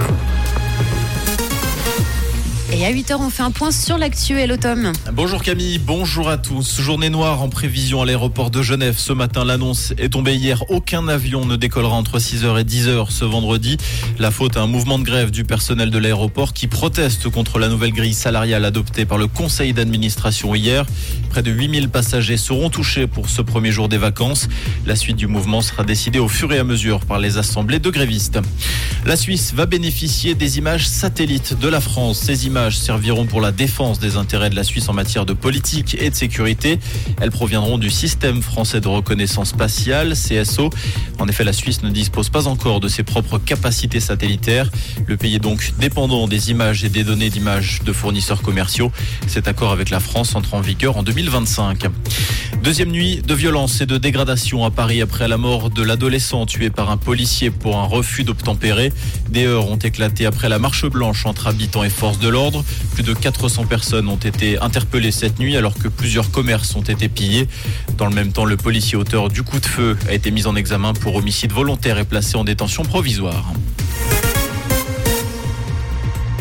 Rouge. À 8h, on fait un point sur l'actu et l'automne. Bonjour Camille, bonjour à tous. Journée noire en prévision à l'aéroport de Genève. Ce matin, l'annonce est tombée hier. Aucun avion ne décollera entre 6h et 10h ce vendredi. La faute à un mouvement de grève du personnel de l'aéroport qui proteste contre la nouvelle grille salariale adoptée par le conseil d'administration hier. Près de 8000 passagers seront touchés pour ce premier jour des vacances. La suite du mouvement sera décidée au fur et à mesure par les assemblées de grévistes. La Suisse va bénéficier des images satellites de la France. Ces images serviront pour la défense des intérêts de la Suisse en matière de politique et de sécurité. Elles proviendront du système français de reconnaissance spatiale, CSO. En effet, la Suisse ne dispose pas encore de ses propres capacités satellitaires. Le pays est donc dépendant des images et des données d'images de fournisseurs commerciaux. Cet accord avec la France entre en vigueur en 2025. Deuxième nuit de violence et de dégradation à Paris après la mort de l'adolescent tué par un policier pour un refus d'obtempérer. Des heures ont éclaté après la marche blanche entre habitants et forces de l'ordre. Plus de 400 personnes ont été interpellées cette nuit alors que plusieurs commerces ont été pillés. Dans le même temps, le policier auteur du coup de feu a été mis en examen pour homicide volontaire et placé en détention provisoire.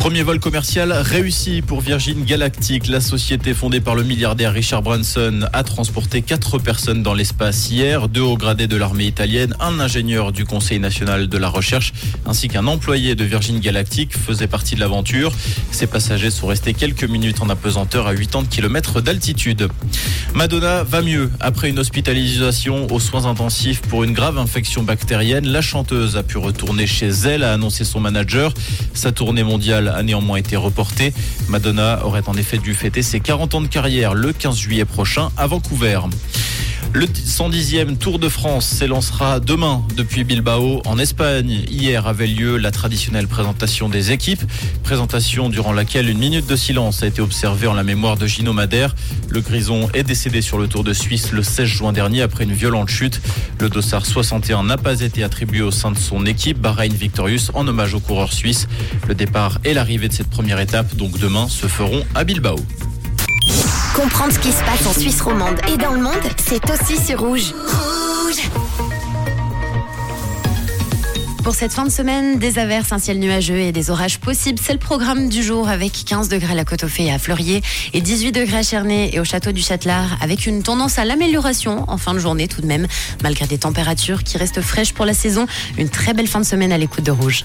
Premier vol commercial réussi pour Virgin Galactic. La société fondée par le milliardaire Richard Branson a transporté quatre personnes dans l'espace hier, deux hauts gradés de l'armée italienne, un ingénieur du Conseil national de la recherche, ainsi qu'un employé de Virgin Galactic faisaient partie de l'aventure. Ces passagers sont restés quelques minutes en apesanteur à 80 km d'altitude. Madonna va mieux. Après une hospitalisation aux soins intensifs pour une grave infection bactérienne, la chanteuse a pu retourner chez elle, a annoncé son manager. Sa tournée mondiale a néanmoins été reportée. Madonna aurait en effet dû fêter ses 40 ans de carrière le 15 juillet prochain à Vancouver. Le 110e Tour de France s'élancera demain depuis Bilbao en Espagne. Hier avait lieu la traditionnelle présentation des équipes, présentation durant laquelle une minute de silence a été observée en la mémoire de Gino Madère. Le Grison est décédé sur le Tour de Suisse le 16 juin dernier après une violente chute. Le dossard 61 n'a pas été attribué au sein de son équipe Bahreïn Victorious en hommage au coureur suisse. Le départ et l'arrivée de cette première étape, donc demain, se feront à Bilbao. Comprendre ce qui se passe en Suisse romande et dans le monde, c'est aussi sur Rouge. Rouge Pour cette fin de semaine, des averses, un ciel nuageux et des orages possibles. C'est le programme du jour avec 15 degrés à la Côte aux Fées et à Fleurier et 18 degrés à Chernay et au Château du Châtelard avec une tendance à l'amélioration en fin de journée tout de même, malgré des températures qui restent fraîches pour la saison. Une très belle fin de semaine à l'écoute de Rouge.